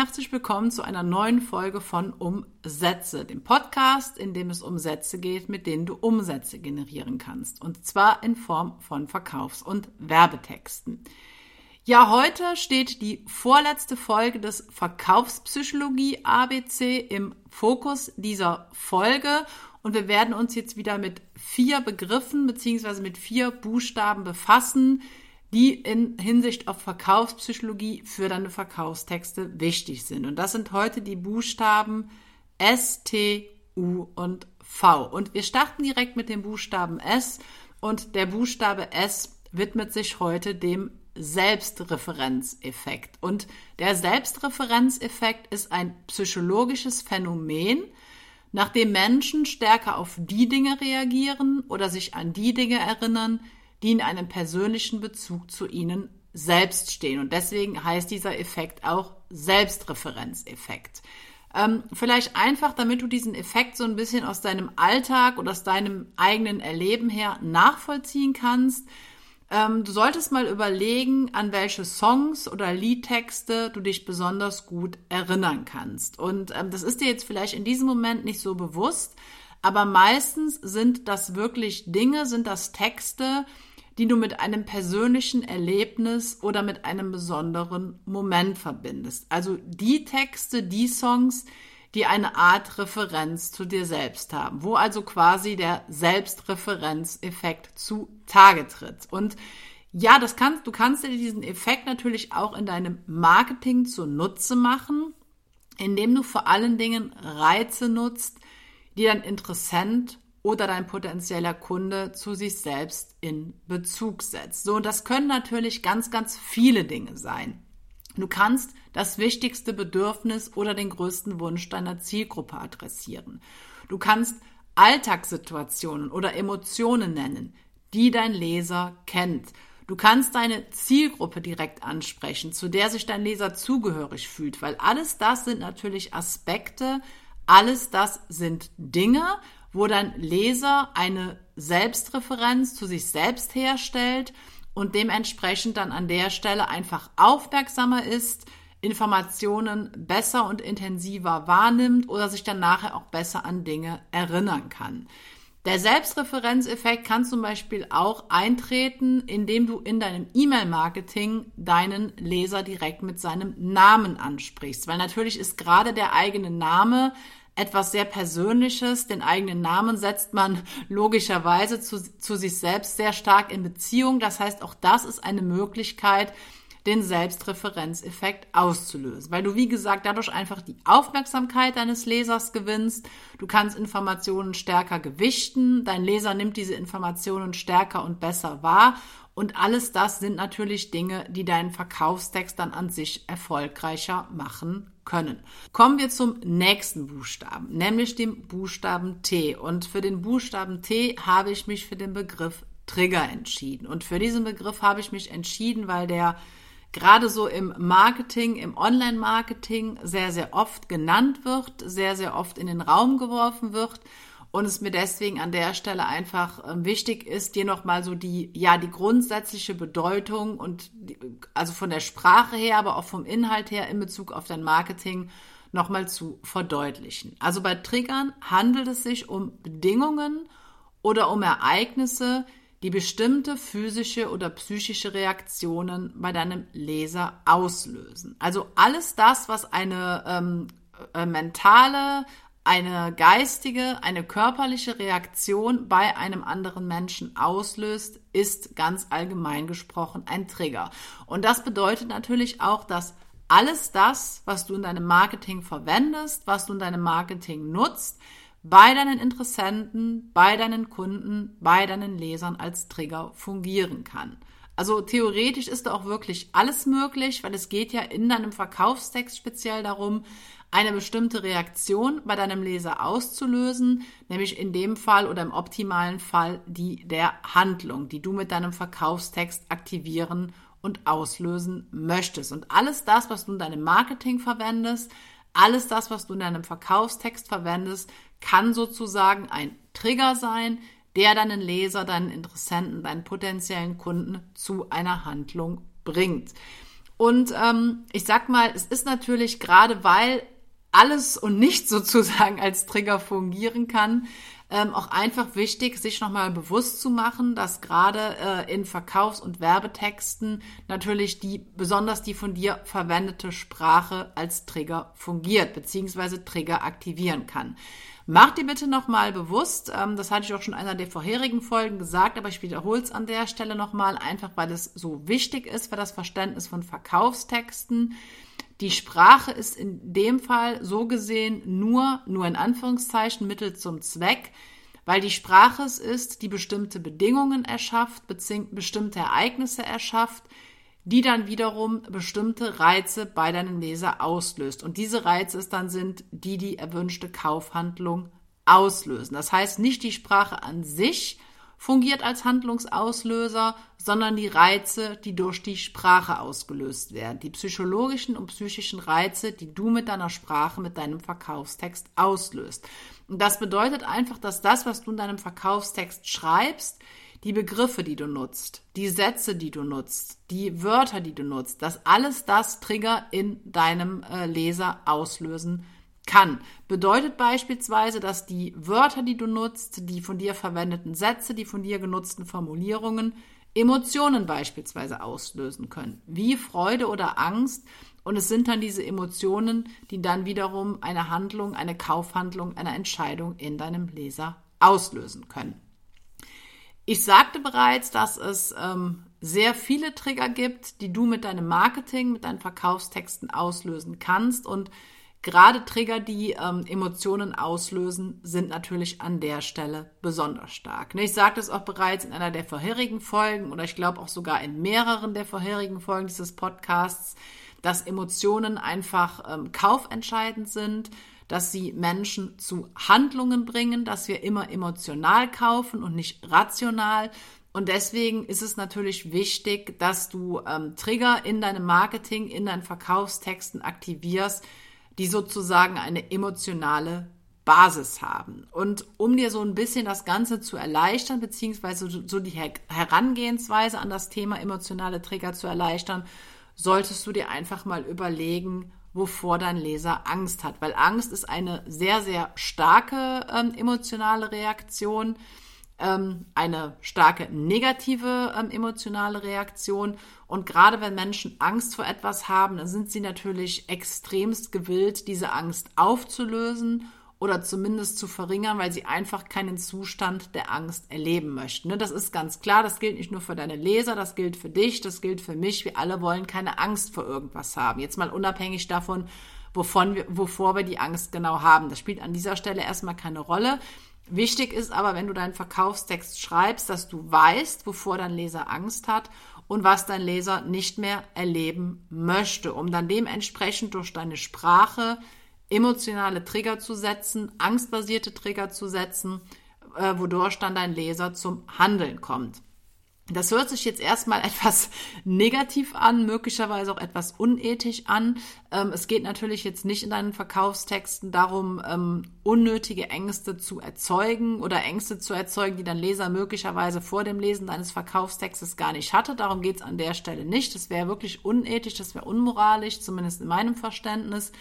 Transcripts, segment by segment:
herzlich willkommen zu einer neuen Folge von Umsätze, dem Podcast, in dem es um Sätze geht, mit denen du Umsätze generieren kannst. Und zwar in Form von Verkaufs- und Werbetexten. Ja, heute steht die vorletzte Folge des Verkaufspsychologie ABC im Fokus dieser Folge und wir werden uns jetzt wieder mit vier Begriffen beziehungsweise mit vier Buchstaben befassen, die in Hinsicht auf Verkaufspsychologie für deine Verkaufstexte wichtig sind. Und das sind heute die Buchstaben S, T, U und V. Und wir starten direkt mit dem Buchstaben S und der Buchstabe S widmet sich heute dem Selbstreferenzeffekt. Und der Selbstreferenzeffekt ist ein psychologisches Phänomen, nachdem Menschen stärker auf die Dinge reagieren oder sich an die Dinge erinnern, die in einem persönlichen Bezug zu ihnen selbst stehen. Und deswegen heißt dieser Effekt auch Selbstreferenzeffekt. Ähm, vielleicht einfach, damit du diesen Effekt so ein bisschen aus deinem Alltag oder aus deinem eigenen Erleben her nachvollziehen kannst. Ähm, du solltest mal überlegen, an welche Songs oder Liedtexte du dich besonders gut erinnern kannst. Und ähm, das ist dir jetzt vielleicht in diesem Moment nicht so bewusst, aber meistens sind das wirklich Dinge, sind das Texte, die du mit einem persönlichen Erlebnis oder mit einem besonderen Moment verbindest. Also die Texte, die Songs, die eine Art Referenz zu dir selbst haben, wo also quasi der Selbstreferenzeffekt zu Tage tritt. Und ja, das kannst, du kannst dir diesen Effekt natürlich auch in deinem Marketing zunutze machen, indem du vor allen Dingen Reize nutzt, die dein Interessent oder dein potenzieller Kunde zu sich selbst in Bezug setzt. So, und das können natürlich ganz, ganz viele Dinge sein. Du kannst das wichtigste Bedürfnis oder den größten Wunsch deiner Zielgruppe adressieren. Du kannst Alltagssituationen oder Emotionen nennen, die dein Leser kennt. Du kannst deine Zielgruppe direkt ansprechen, zu der sich dein Leser zugehörig fühlt, weil alles das sind natürlich Aspekte, alles das sind Dinge, wo dein Leser eine Selbstreferenz zu sich selbst herstellt und dementsprechend dann an der Stelle einfach aufmerksamer ist, Informationen besser und intensiver wahrnimmt oder sich dann nachher auch besser an Dinge erinnern kann. Der Selbstreferenzeffekt kann zum Beispiel auch eintreten, indem du in deinem E-Mail-Marketing deinen Leser direkt mit seinem Namen ansprichst. Weil natürlich ist gerade der eigene Name etwas sehr Persönliches. Den eigenen Namen setzt man logischerweise zu, zu sich selbst sehr stark in Beziehung. Das heißt, auch das ist eine Möglichkeit, den Selbstreferenzeffekt auszulösen, weil du, wie gesagt, dadurch einfach die Aufmerksamkeit deines Lesers gewinnst. Du kannst Informationen stärker gewichten. Dein Leser nimmt diese Informationen stärker und besser wahr. Und alles das sind natürlich Dinge, die deinen Verkaufstext dann an sich erfolgreicher machen können. Kommen wir zum nächsten Buchstaben, nämlich dem Buchstaben T. Und für den Buchstaben T habe ich mich für den Begriff Trigger entschieden. Und für diesen Begriff habe ich mich entschieden, weil der gerade so im Marketing, im Online-Marketing sehr, sehr oft genannt wird, sehr, sehr oft in den Raum geworfen wird und es mir deswegen an der Stelle einfach ähm, wichtig ist, dir nochmal so die, ja, die grundsätzliche Bedeutung und die, also von der Sprache her, aber auch vom Inhalt her in Bezug auf dein Marketing nochmal zu verdeutlichen. Also bei Triggern handelt es sich um Bedingungen oder um Ereignisse, die bestimmte physische oder psychische Reaktionen bei deinem Leser auslösen. Also alles das, was eine ähm, äh, mentale, eine geistige, eine körperliche Reaktion bei einem anderen Menschen auslöst, ist ganz allgemein gesprochen ein Trigger. Und das bedeutet natürlich auch, dass alles das, was du in deinem Marketing verwendest, was du in deinem Marketing nutzt, bei deinen Interessenten, bei deinen Kunden, bei deinen Lesern als Trigger fungieren kann. Also theoretisch ist da auch wirklich alles möglich, weil es geht ja in deinem Verkaufstext speziell darum, eine bestimmte Reaktion bei deinem Leser auszulösen, nämlich in dem Fall oder im optimalen Fall die der Handlung, die du mit deinem Verkaufstext aktivieren und auslösen möchtest. Und alles das, was du in deinem Marketing verwendest, alles das, was du in deinem Verkaufstext verwendest, kann sozusagen ein Trigger sein, der deinen Leser, deinen Interessenten, deinen potenziellen Kunden zu einer Handlung bringt. Und ähm, ich sag mal, es ist natürlich gerade, weil alles und nichts sozusagen als Trigger fungieren kann, ähm, auch einfach wichtig, sich nochmal bewusst zu machen, dass gerade äh, in Verkaufs- und Werbetexten natürlich die, besonders die von dir verwendete Sprache als Trigger fungiert, beziehungsweise Trigger aktivieren kann. Mach dir bitte nochmal bewusst, ähm, das hatte ich auch schon in einer der vorherigen Folgen gesagt, aber ich wiederhole es an der Stelle nochmal, einfach weil es so wichtig ist für das Verständnis von Verkaufstexten. Die Sprache ist in dem Fall so gesehen nur, nur in Anführungszeichen, Mittel zum Zweck, weil die Sprache es ist, die bestimmte Bedingungen erschafft, bestimmte Ereignisse erschafft, die dann wiederum bestimmte Reize bei deinem Leser auslöst. Und diese Reize es dann sind, die die erwünschte Kaufhandlung auslösen. Das heißt, nicht die Sprache an sich, fungiert als Handlungsauslöser, sondern die Reize, die durch die Sprache ausgelöst werden. Die psychologischen und psychischen Reize, die du mit deiner Sprache, mit deinem Verkaufstext auslöst. Und das bedeutet einfach, dass das, was du in deinem Verkaufstext schreibst, die Begriffe, die du nutzt, die Sätze, die du nutzt, die Wörter, die du nutzt, dass alles das Trigger in deinem äh, Leser auslösen kann. Bedeutet beispielsweise, dass die Wörter, die du nutzt, die von dir verwendeten Sätze, die von dir genutzten Formulierungen Emotionen beispielsweise auslösen können, wie Freude oder Angst. Und es sind dann diese Emotionen, die dann wiederum eine Handlung, eine Kaufhandlung, eine Entscheidung in deinem Leser auslösen können. Ich sagte bereits, dass es ähm, sehr viele Trigger gibt, die du mit deinem Marketing, mit deinen Verkaufstexten auslösen kannst. Und Gerade Trigger, die ähm, Emotionen auslösen, sind natürlich an der Stelle besonders stark. Ne, ich sagte es auch bereits in einer der vorherigen Folgen oder ich glaube auch sogar in mehreren der vorherigen Folgen dieses Podcasts, dass Emotionen einfach ähm, kaufentscheidend sind, dass sie Menschen zu Handlungen bringen, dass wir immer emotional kaufen und nicht rational. Und deswegen ist es natürlich wichtig, dass du ähm, Trigger in deinem Marketing, in deinen Verkaufstexten aktivierst, die sozusagen eine emotionale Basis haben. Und um dir so ein bisschen das Ganze zu erleichtern, beziehungsweise so die Herangehensweise an das Thema emotionale Trigger zu erleichtern, solltest du dir einfach mal überlegen, wovor dein Leser Angst hat. Weil Angst ist eine sehr, sehr starke ähm, emotionale Reaktion ähm, eine starke negative ähm, emotionale Reaktion. Und gerade wenn Menschen Angst vor etwas haben, dann sind sie natürlich extremst gewillt, diese Angst aufzulösen oder zumindest zu verringern, weil sie einfach keinen Zustand der Angst erleben möchten. Ne? Das ist ganz klar, das gilt nicht nur für deine Leser, das gilt für dich, das gilt für mich. Wir alle wollen keine Angst vor irgendwas haben. Jetzt mal unabhängig davon, wovon wir, wovor wir die Angst genau haben. Das spielt an dieser Stelle erstmal keine Rolle. Wichtig ist aber, wenn du deinen Verkaufstext schreibst, dass du weißt, wovor dein Leser Angst hat und was dein Leser nicht mehr erleben möchte, um dann dementsprechend durch deine Sprache emotionale Trigger zu setzen, angstbasierte Trigger zu setzen, äh, wodurch dann dein Leser zum Handeln kommt. Das hört sich jetzt erstmal etwas negativ an, möglicherweise auch etwas unethisch an. Ähm, es geht natürlich jetzt nicht in deinen Verkaufstexten darum, ähm, unnötige Ängste zu erzeugen oder Ängste zu erzeugen, die dein Leser möglicherweise vor dem Lesen deines Verkaufstextes gar nicht hatte. Darum geht es an der Stelle nicht. Das wäre wirklich unethisch, das wäre unmoralisch, zumindest in meinem Verständnis.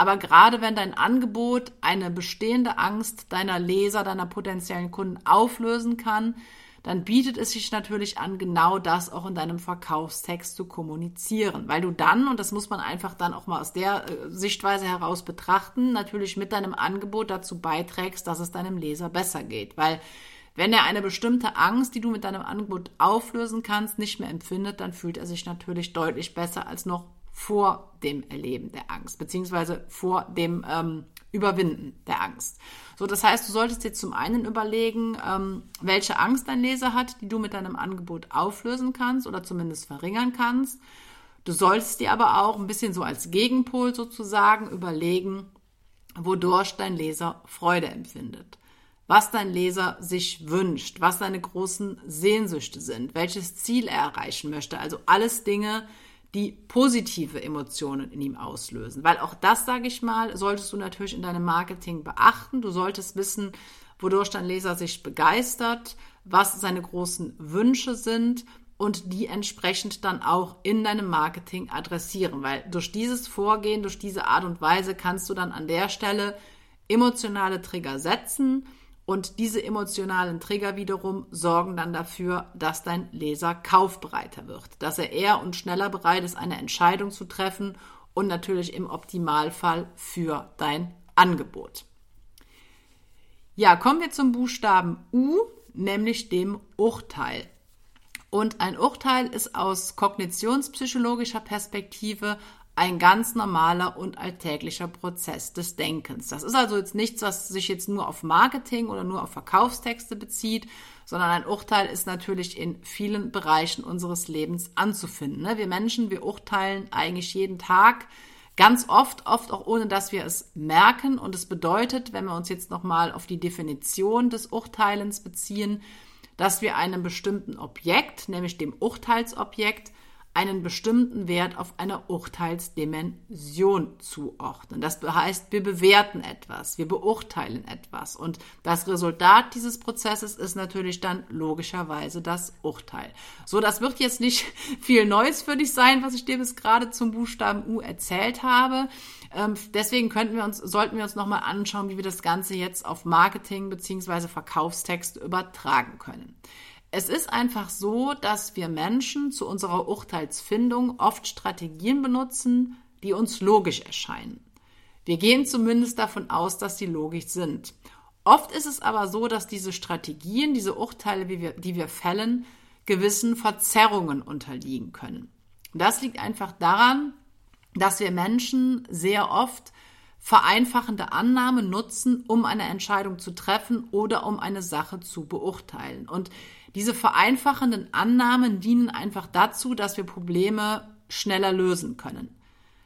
Aber gerade wenn dein Angebot eine bestehende Angst deiner Leser, deiner potenziellen Kunden auflösen kann, dann bietet es sich natürlich an, genau das auch in deinem Verkaufstext zu kommunizieren, weil du dann, und das muss man einfach dann auch mal aus der äh, Sichtweise heraus betrachten, natürlich mit deinem Angebot dazu beiträgst, dass es deinem Leser besser geht, weil wenn er eine bestimmte Angst, die du mit deinem Angebot auflösen kannst, nicht mehr empfindet, dann fühlt er sich natürlich deutlich besser als noch vor dem Erleben der Angst, beziehungsweise vor dem ähm, Überwinden der Angst. So, das heißt, du solltest dir zum einen überlegen, ähm, welche Angst dein Leser hat, die du mit deinem Angebot auflösen kannst oder zumindest verringern kannst. Du solltest dir aber auch ein bisschen so als Gegenpol sozusagen überlegen, wodurch dein Leser Freude empfindet was dein Leser sich wünscht, was seine großen Sehnsüchte sind, welches Ziel er erreichen möchte. Also alles Dinge, die positive Emotionen in ihm auslösen. Weil auch das, sage ich mal, solltest du natürlich in deinem Marketing beachten. Du solltest wissen, wodurch dein Leser sich begeistert, was seine großen Wünsche sind und die entsprechend dann auch in deinem Marketing adressieren, weil durch dieses Vorgehen, durch diese Art und Weise kannst du dann an der Stelle emotionale Trigger setzen und diese emotionalen Trigger wiederum sorgen dann dafür, dass dein Leser kaufbereiter wird, dass er eher und schneller bereit ist, eine Entscheidung zu treffen und natürlich im Optimalfall für dein Angebot. Ja, kommen wir zum Buchstaben U, nämlich dem Urteil. Und ein Urteil ist aus kognitionspsychologischer Perspektive ein ganz normaler und alltäglicher Prozess des Denkens. Das ist also jetzt nichts, was sich jetzt nur auf Marketing oder nur auf Verkaufstexte bezieht, sondern ein Urteil ist natürlich in vielen Bereichen unseres Lebens anzufinden. Ne? Wir Menschen, wir urteilen eigentlich jeden Tag ganz oft, oft auch ohne, dass wir es merken. Und es bedeutet, wenn wir uns jetzt nochmal auf die Definition des Urteilens beziehen, dass wir einem bestimmten Objekt, nämlich dem Urteilsobjekt, einen bestimmten Wert auf einer Urteilsdimension zuordnen. Das heißt, wir bewerten etwas, wir beurteilen etwas und das Resultat dieses Prozesses ist natürlich dann logischerweise das Urteil. So, das wird jetzt nicht viel Neues für dich sein, was ich dir bis gerade zum Buchstaben U erzählt habe. Ähm, deswegen könnten wir uns, sollten wir uns nochmal anschauen, wie wir das Ganze jetzt auf Marketing beziehungsweise Verkaufstexte übertragen können. Es ist einfach so, dass wir Menschen zu unserer Urteilsfindung oft Strategien benutzen, die uns logisch erscheinen. Wir gehen zumindest davon aus, dass sie logisch sind. Oft ist es aber so, dass diese Strategien, diese Urteile, die wir, die wir fällen, gewissen Verzerrungen unterliegen können. Das liegt einfach daran, dass wir Menschen sehr oft vereinfachende Annahmen nutzen, um eine Entscheidung zu treffen oder um eine Sache zu beurteilen. Und diese vereinfachenden Annahmen dienen einfach dazu, dass wir Probleme schneller lösen können,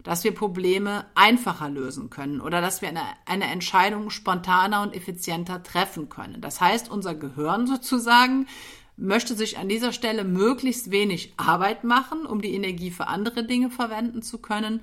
dass wir Probleme einfacher lösen können oder dass wir eine, eine Entscheidung spontaner und effizienter treffen können. Das heißt, unser Gehirn sozusagen möchte sich an dieser Stelle möglichst wenig Arbeit machen, um die Energie für andere Dinge verwenden zu können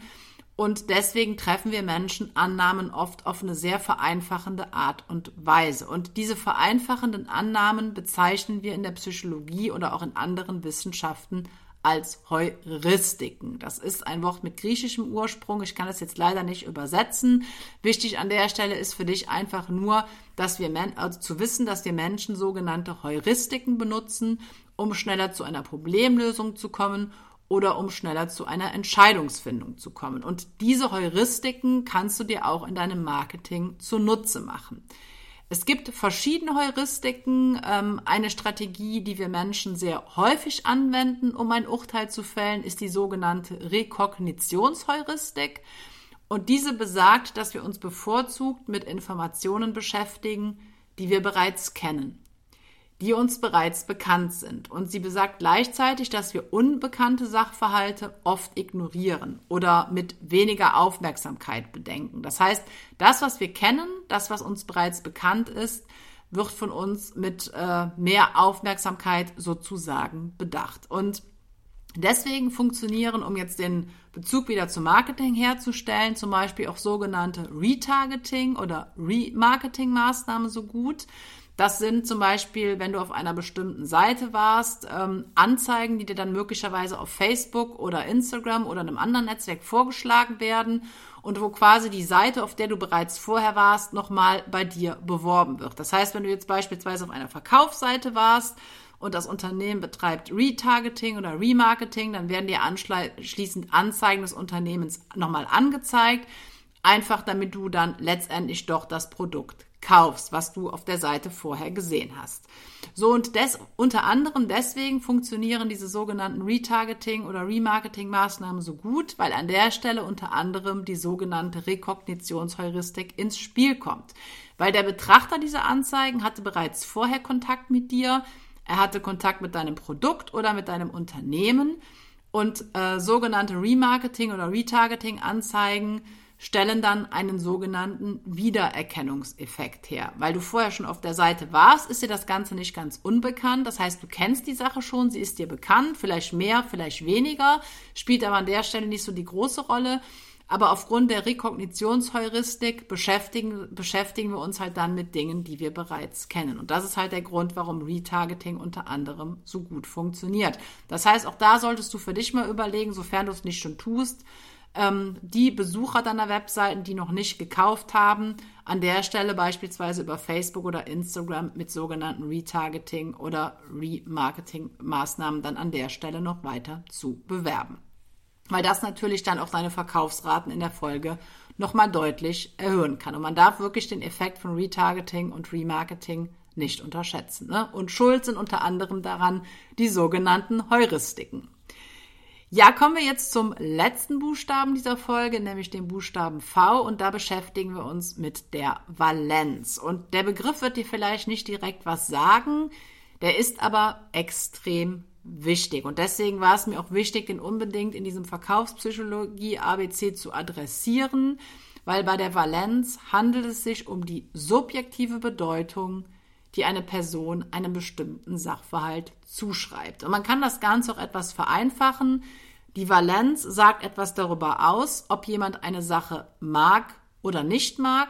und deswegen treffen wir Menschen Annahmen oft auf eine sehr vereinfachende Art und Weise. Und diese vereinfachenden Annahmen bezeichnen wir in der Psychologie oder auch in anderen Wissenschaften als Heuristiken. Das ist ein Wort mit griechischem Ursprung. Ich kann es jetzt leider nicht übersetzen. Wichtig an der Stelle ist für dich einfach nur, dass wir also zu wissen, dass wir Menschen sogenannte Heuristiken benutzen, um schneller zu einer Problemlösung zu kommen oder um schneller zu einer Entscheidungsfindung zu kommen. Und diese Heuristiken kannst du dir auch in deinem Marketing zunutze machen. Es gibt verschiedene Heuristiken. Ähm, eine Strategie, die wir Menschen sehr häufig anwenden, um ein Urteil zu fällen, ist die sogenannte Rekognitionsheuristik. Und diese besagt, dass wir uns bevorzugt mit Informationen beschäftigen, die wir bereits kennen die uns bereits bekannt sind. Und sie besagt gleichzeitig, dass wir unbekannte Sachverhalte oft ignorieren oder mit weniger Aufmerksamkeit bedenken. Das heißt, das, was wir kennen, das, was uns bereits bekannt ist, wird von uns mit äh, mehr Aufmerksamkeit sozusagen bedacht. Und deswegen funktionieren, um jetzt den Bezug wieder zum Marketing herzustellen, zum Beispiel auch sogenannte Retargeting oder Remarketing-Maßnahmen so gut. Das sind zum Beispiel, wenn du auf einer bestimmten Seite warst, ähm, Anzeigen, die dir dann möglicherweise auf Facebook oder Instagram oder einem anderen Netzwerk vorgeschlagen werden und wo quasi die Seite, auf der du bereits vorher warst, nochmal bei dir beworben wird. Das heißt, wenn du jetzt beispielsweise auf einer Verkaufsseite warst und das Unternehmen betreibt Retargeting oder Remarketing, dann werden dir anschließend Anzeigen des Unternehmens nochmal angezeigt, einfach damit du dann letztendlich doch das Produkt kaufst, was du auf der Seite vorher gesehen hast. So und des, unter anderem deswegen funktionieren diese sogenannten Retargeting oder Remarketing Maßnahmen so gut, weil an der Stelle unter anderem die sogenannte Rekognitionsheuristik ins Spiel kommt. Weil der Betrachter dieser Anzeigen hatte bereits vorher Kontakt mit dir, er hatte Kontakt mit deinem Produkt oder mit deinem Unternehmen und äh, sogenannte Remarketing oder Retargeting Anzeigen stellen dann einen sogenannten Wiedererkennungseffekt her. Weil du vorher schon auf der Seite warst, ist dir das Ganze nicht ganz unbekannt. Das heißt, du kennst die Sache schon, sie ist dir bekannt, vielleicht mehr, vielleicht weniger, spielt aber an der Stelle nicht so die große Rolle. Aber aufgrund der Rekognitionsheuristik beschäftigen, beschäftigen wir uns halt dann mit Dingen, die wir bereits kennen. Und das ist halt der Grund, warum Retargeting unter anderem so gut funktioniert. Das heißt, auch da solltest du für dich mal überlegen, sofern du es nicht schon tust, ähm, die Besucher deiner Webseiten, die noch nicht gekauft haben, an der Stelle beispielsweise über Facebook oder Instagram mit sogenannten Retargeting oder Remarketing-Maßnahmen dann an der Stelle noch weiter zu bewerben weil das natürlich dann auch seine Verkaufsraten in der Folge nochmal deutlich erhöhen kann. Und man darf wirklich den Effekt von Retargeting und Remarketing nicht unterschätzen. Ne? Und schuld sind unter anderem daran die sogenannten Heuristiken. Ja, kommen wir jetzt zum letzten Buchstaben dieser Folge, nämlich dem Buchstaben V. Und da beschäftigen wir uns mit der Valenz. Und der Begriff wird dir vielleicht nicht direkt was sagen, der ist aber extrem wichtig. Und deswegen war es mir auch wichtig, den unbedingt in diesem Verkaufspsychologie ABC zu adressieren, weil bei der Valenz handelt es sich um die subjektive Bedeutung, die eine Person einem bestimmten Sachverhalt zuschreibt. Und man kann das Ganze auch etwas vereinfachen. Die Valenz sagt etwas darüber aus, ob jemand eine Sache mag oder nicht mag,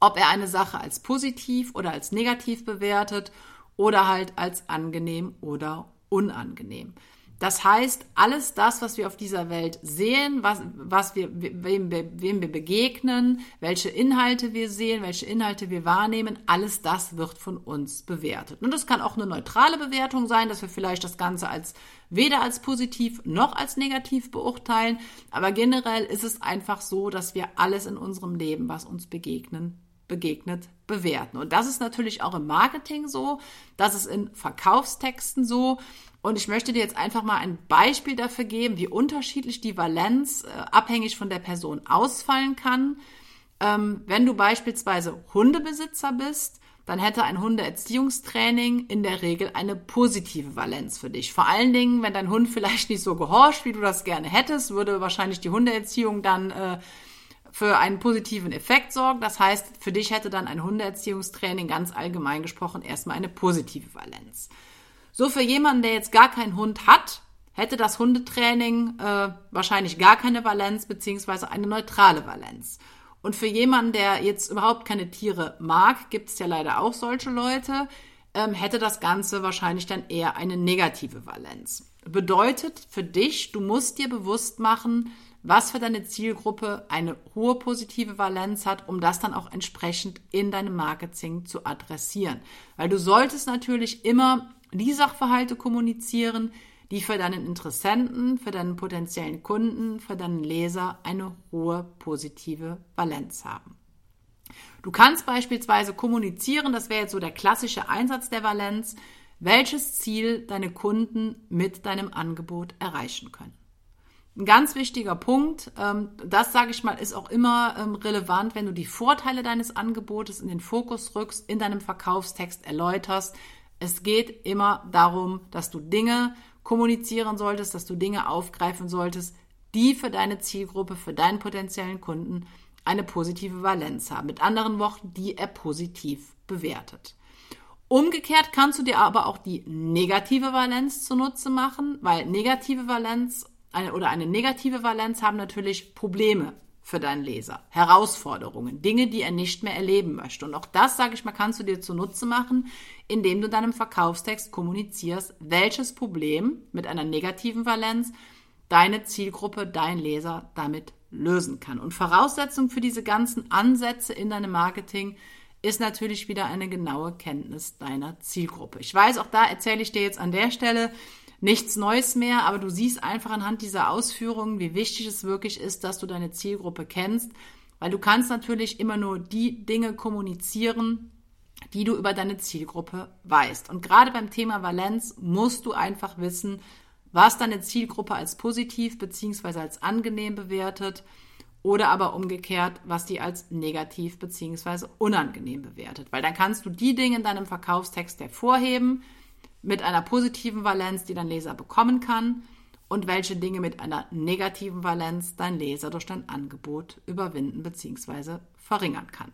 ob er eine Sache als positiv oder als negativ bewertet oder halt als angenehm oder unangenehm. Das heißt, alles das, was wir auf dieser Welt sehen, was, was wir, wem, wem wir begegnen, welche Inhalte wir sehen, welche Inhalte wir wahrnehmen, alles das wird von uns bewertet. Und das kann auch eine neutrale Bewertung sein, dass wir vielleicht das Ganze als weder als positiv noch als negativ beurteilen. Aber generell ist es einfach so, dass wir alles in unserem Leben, was uns begegnen, begegnet, bewerten. Und das ist natürlich auch im Marketing so, das ist in Verkaufstexten so. Und ich möchte dir jetzt einfach mal ein Beispiel dafür geben, wie unterschiedlich die Valenz äh, abhängig von der Person ausfallen kann. Ähm, wenn du beispielsweise Hundebesitzer bist, dann hätte ein Hundeerziehungstraining in der Regel eine positive Valenz für dich. Vor allen Dingen, wenn dein Hund vielleicht nicht so gehorcht, wie du das gerne hättest, würde wahrscheinlich die Hundeerziehung dann äh, für einen positiven Effekt sorgen. Das heißt, für dich hätte dann ein Hundeerziehungstraining ganz allgemein gesprochen erstmal eine positive Valenz. So für jemanden, der jetzt gar keinen Hund hat, hätte das Hundetraining äh, wahrscheinlich gar keine Valenz beziehungsweise eine neutrale Valenz. Und für jemanden, der jetzt überhaupt keine Tiere mag, gibt es ja leider auch solche Leute, ähm, hätte das Ganze wahrscheinlich dann eher eine negative Valenz. Bedeutet für dich, du musst dir bewusst machen, was für deine Zielgruppe eine hohe positive Valenz hat, um das dann auch entsprechend in deinem Marketing zu adressieren. Weil du solltest natürlich immer die Sachverhalte kommunizieren, die für deinen Interessenten, für deinen potenziellen Kunden, für deinen Leser eine hohe positive Valenz haben. Du kannst beispielsweise kommunizieren, das wäre jetzt so der klassische Einsatz der Valenz, welches Ziel deine Kunden mit deinem Angebot erreichen können. Ein ganz wichtiger Punkt, ähm, das sage ich mal, ist auch immer ähm, relevant, wenn du die Vorteile deines Angebotes in den Fokus rückst, in deinem Verkaufstext erläuterst. Es geht immer darum, dass du Dinge kommunizieren solltest, dass du Dinge aufgreifen solltest, die für deine Zielgruppe, für deinen potenziellen Kunden eine positive Valenz haben. Mit anderen Worten, die er positiv bewertet. Umgekehrt kannst du dir aber auch die negative Valenz zunutze machen, weil negative Valenz oder eine negative Valenz haben natürlich Probleme für deinen Leser, Herausforderungen, Dinge, die er nicht mehr erleben möchte. Und auch das, sage ich mal, kannst du dir zunutze machen, indem du deinem Verkaufstext kommunizierst, welches Problem mit einer negativen Valenz deine Zielgruppe, dein Leser damit lösen kann. Und Voraussetzung für diese ganzen Ansätze in deinem Marketing ist natürlich wieder eine genaue Kenntnis deiner Zielgruppe. Ich weiß, auch da erzähle ich dir jetzt an der Stelle nichts Neues mehr, aber du siehst einfach anhand dieser Ausführungen, wie wichtig es wirklich ist, dass du deine Zielgruppe kennst, weil du kannst natürlich immer nur die Dinge kommunizieren, die du über deine Zielgruppe weißt. Und gerade beim Thema Valenz musst du einfach wissen, was deine Zielgruppe als positiv bzw. als angenehm bewertet oder aber umgekehrt, was die als negativ bzw. unangenehm bewertet. Weil dann kannst du die Dinge in deinem Verkaufstext hervorheben, mit einer positiven Valenz, die dein Leser bekommen kann und welche Dinge mit einer negativen Valenz dein Leser durch dein Angebot überwinden bzw. verringern kann.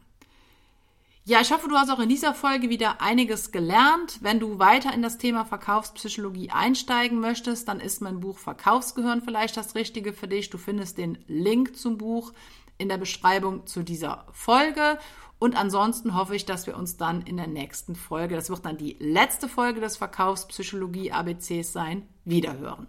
Ja, ich hoffe, du hast auch in dieser Folge wieder einiges gelernt. Wenn du weiter in das Thema Verkaufspsychologie einsteigen möchtest, dann ist mein Buch Verkaufsgehirn vielleicht das Richtige für dich. Du findest den Link zum Buch in der Beschreibung zu dieser Folge. Und ansonsten hoffe ich, dass wir uns dann in der nächsten Folge, das wird dann die letzte Folge des Verkaufspsychologie ABCs sein, wiederhören.